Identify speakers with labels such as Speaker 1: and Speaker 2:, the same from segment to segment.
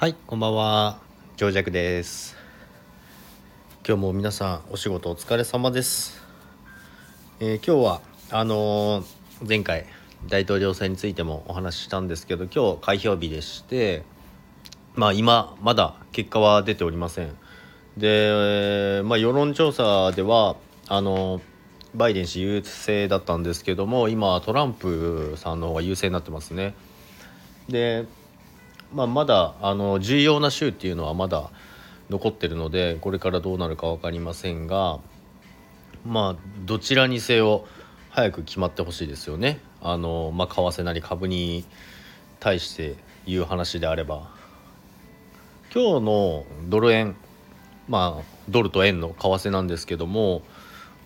Speaker 1: はいこんばんは。長尺です。今日も皆さんお仕事お疲れ様です、えー今日はあのー前回大統領選についてもお話ししたんですけど今日開票日でしてまあ今まだ結果は出ておりません。で、まあ、世論調査ではあのバイデン氏優勢だったんですけども今トランプさんの方が優勢になってますね。でまあ、まだあの重要な州っていうのはまだ残ってるのでこれからどうなるか分かりませんがまあどちらにせよ早く決まってほしいですよね。あの、まあ、為替なり株に対して言う話であれば。今日のドル円まあドルと円の為替なんですけども、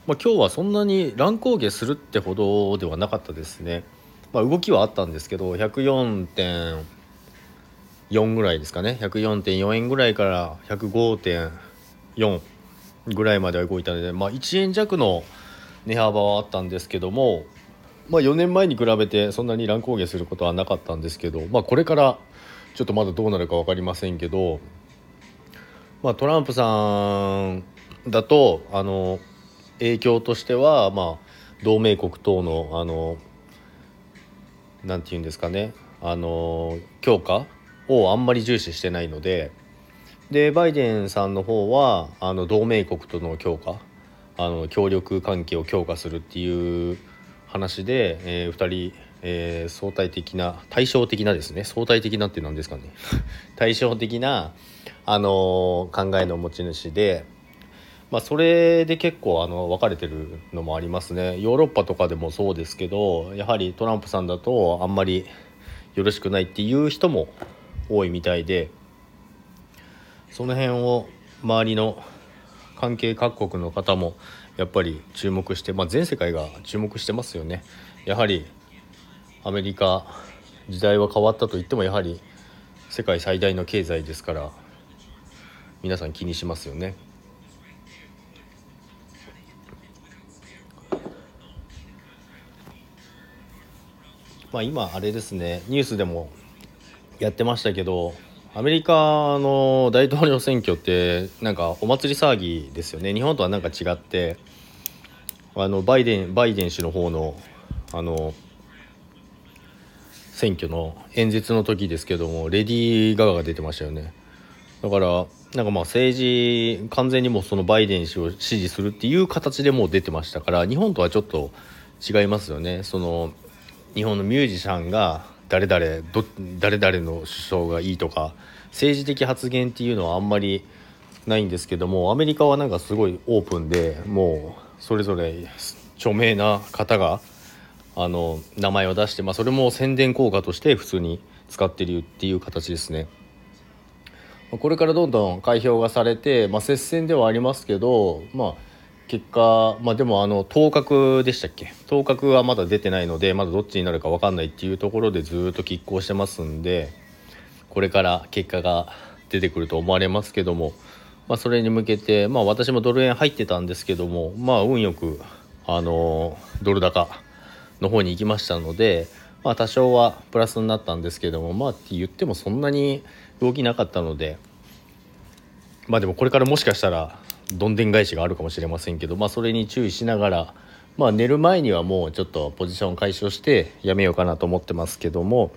Speaker 1: まあ、今日はそんなに乱高下するってほどではなかったですね、まあ、動きはあったんですけど104ぐらいですかね。104.4円ぐらいから105.4ぐらいまでは動いたので、まあ、1円弱の値幅はあったんですけども、まあ、4年前に比べてそんなに乱高下することはなかったんですけど、まあ、これからちょっとまだどうなるか分かりませんけど、まあ、トランプさんだとあの影響としては、まあ、同盟国等のあのなんて言うんですかね。あの強化をあんまり重視してないのででバイデンさんの方はあの同盟国との強化あの協力関係を強化するっていう話で、え2人、えー相対的な対照的なですね。相対的なって何ですかね。対照的な、あの考えの持ち主で、まあ、それで結構あの分かれてるのもありますね。ヨーロッパとかでもそうですけどやはりトランプさんだとあんまりよろしくないっていう人も多いみたいでその辺を周りの関係各国の方もやっぱり注目して、まあ、全世界が注目してますよね。やはりアメリカ時代は変わったと言ってもやはり世界最大の経済ですから皆さん気にしますよね。まあ今あれですねニュースでもやってましたけどアメリカの大統領選挙ってなんかお祭り騒ぎですよね。日本とはなんか違ってあのバイデンバイデン氏の方のあの選挙の演説の時ですけどもレディー・ガガが出てましたよね。だからなんかまあ政治完全にもうそのバイデン氏を支持するっていう形でもう出てましたから日本とはちょっと違いますよね。その日本のミュージシャンが誰々ど誰々の首相がいいとか政治的発言っていうのはあんまりないんですけどもアメリカはなんかすごいオープンでもうそれぞれ著名な方があの名前を出して、まあ、それも宣伝効果として普通に使ってるっていう形ですね。これからどんどん開票がされて、まあ、接戦ではありますけど、まあ、結果、まあ、でもあの当確でしたっけ？当確はまだ出てないのでまだどっちになるか分かんないっていうところでずっと拮抗してますんでこれから結果が出てくると思われますけども、まあ、それに向けて、まあ、私もドル円入ってたんですけども、まあ、運よくあのドル高の方に行きましたので、まあ、多少はプラスになったんですけどもまあって言ってもそんなに動きなかったのでまあでもこれからもしかしたらどんでん返しがあるかもしれませんけど、まあ、それに注意しながら、まあ、寝る前にはもうちょっとポジション解消してやめようかなと思ってますけども、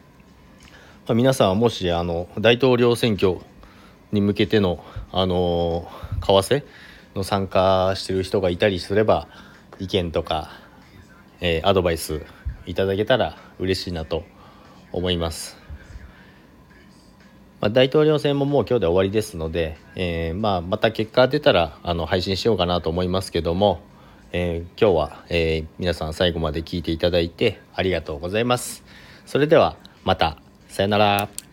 Speaker 1: まあ、皆さんはもしあの大統領選挙に向けての、あの為替の参加してる人がいたりすれば意見とか、えーアドバイスいただけたら嬉しいなと思います。まあ、大統領選ももう今日で終わりですので、えーまあ、また結果が出たらあの配信しようかなと思いますけども、えー今日は、えー皆さん最後まで聞いていただいてありがとうございます。それではまたさよなら。